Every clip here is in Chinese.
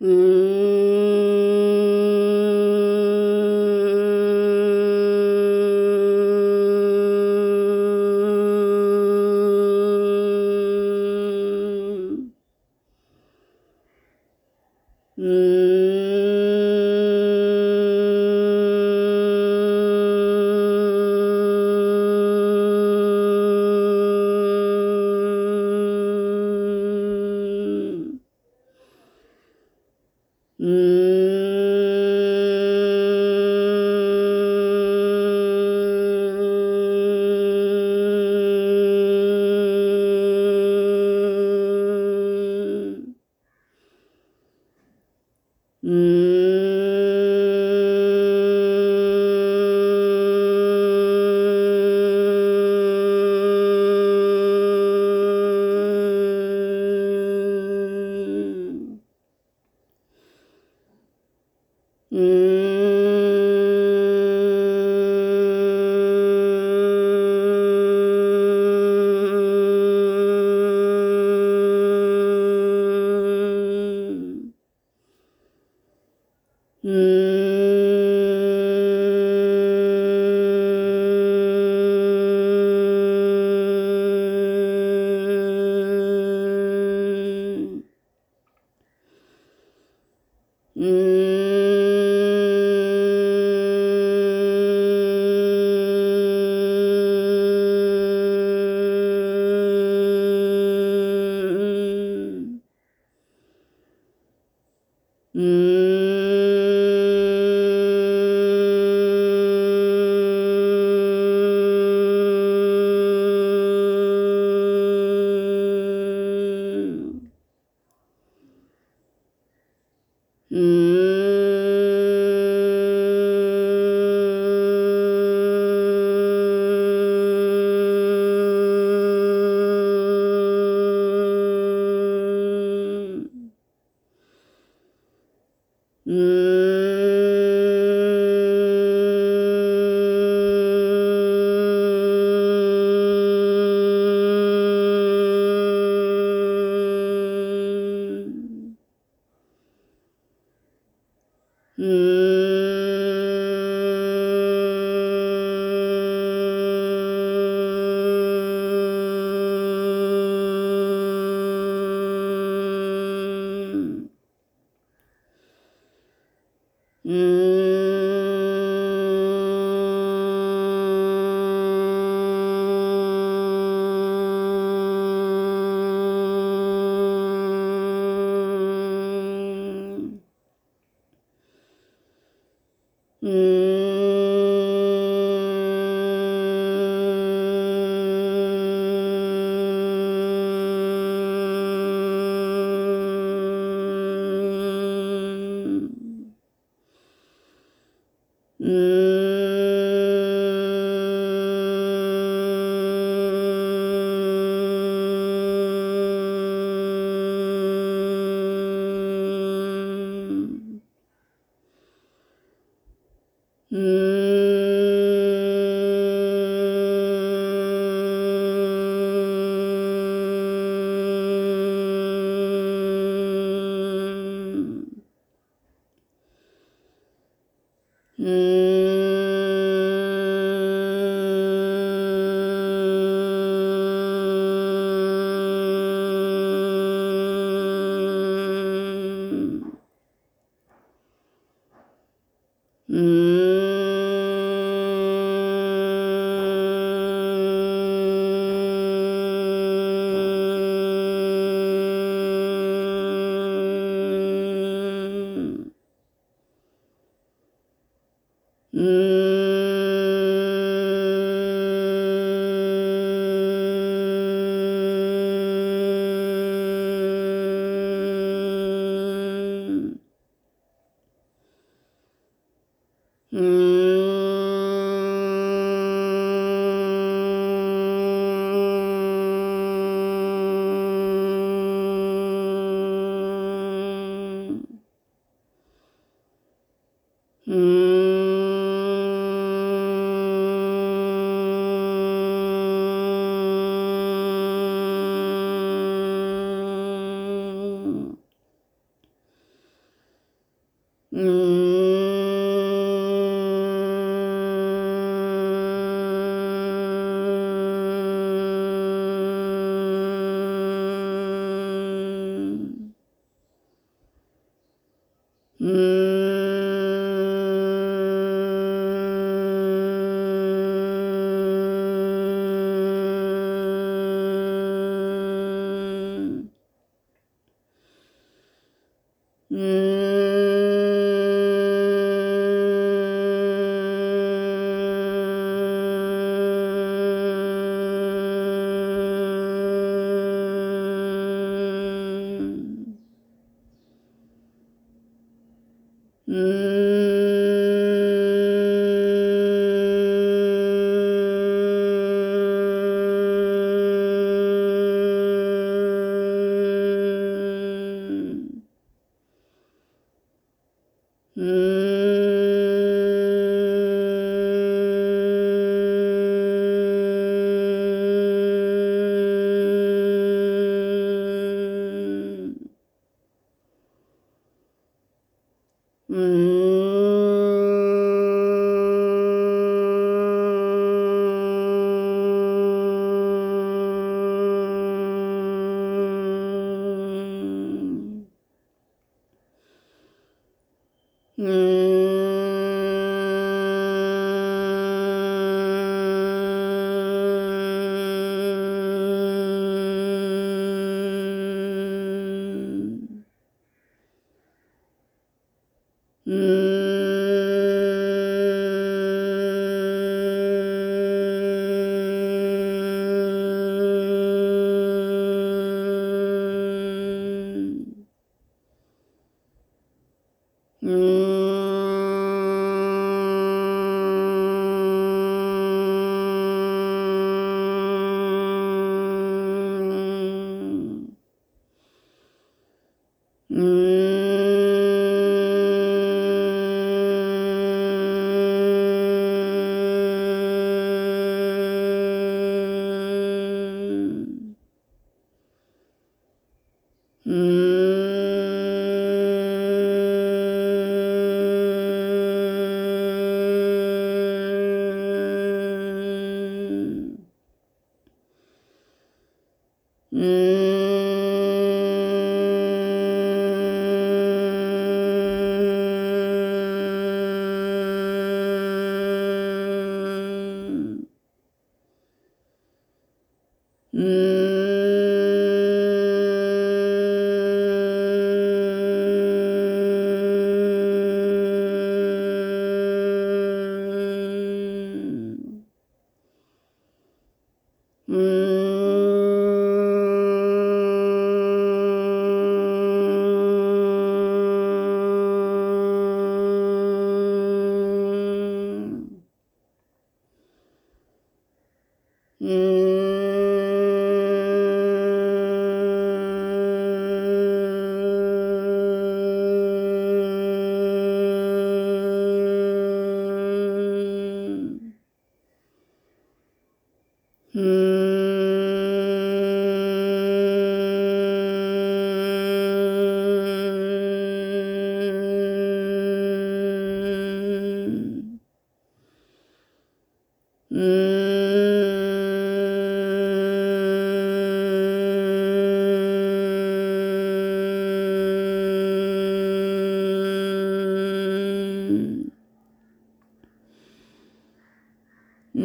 嗯。嗯，Mm, Mm, 嗯。嗯 Mm,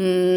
Mm,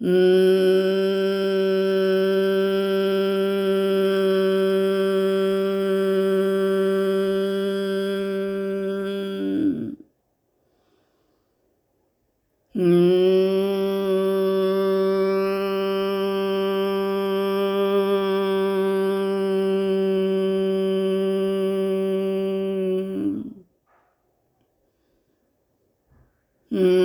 嗯。嗯嗯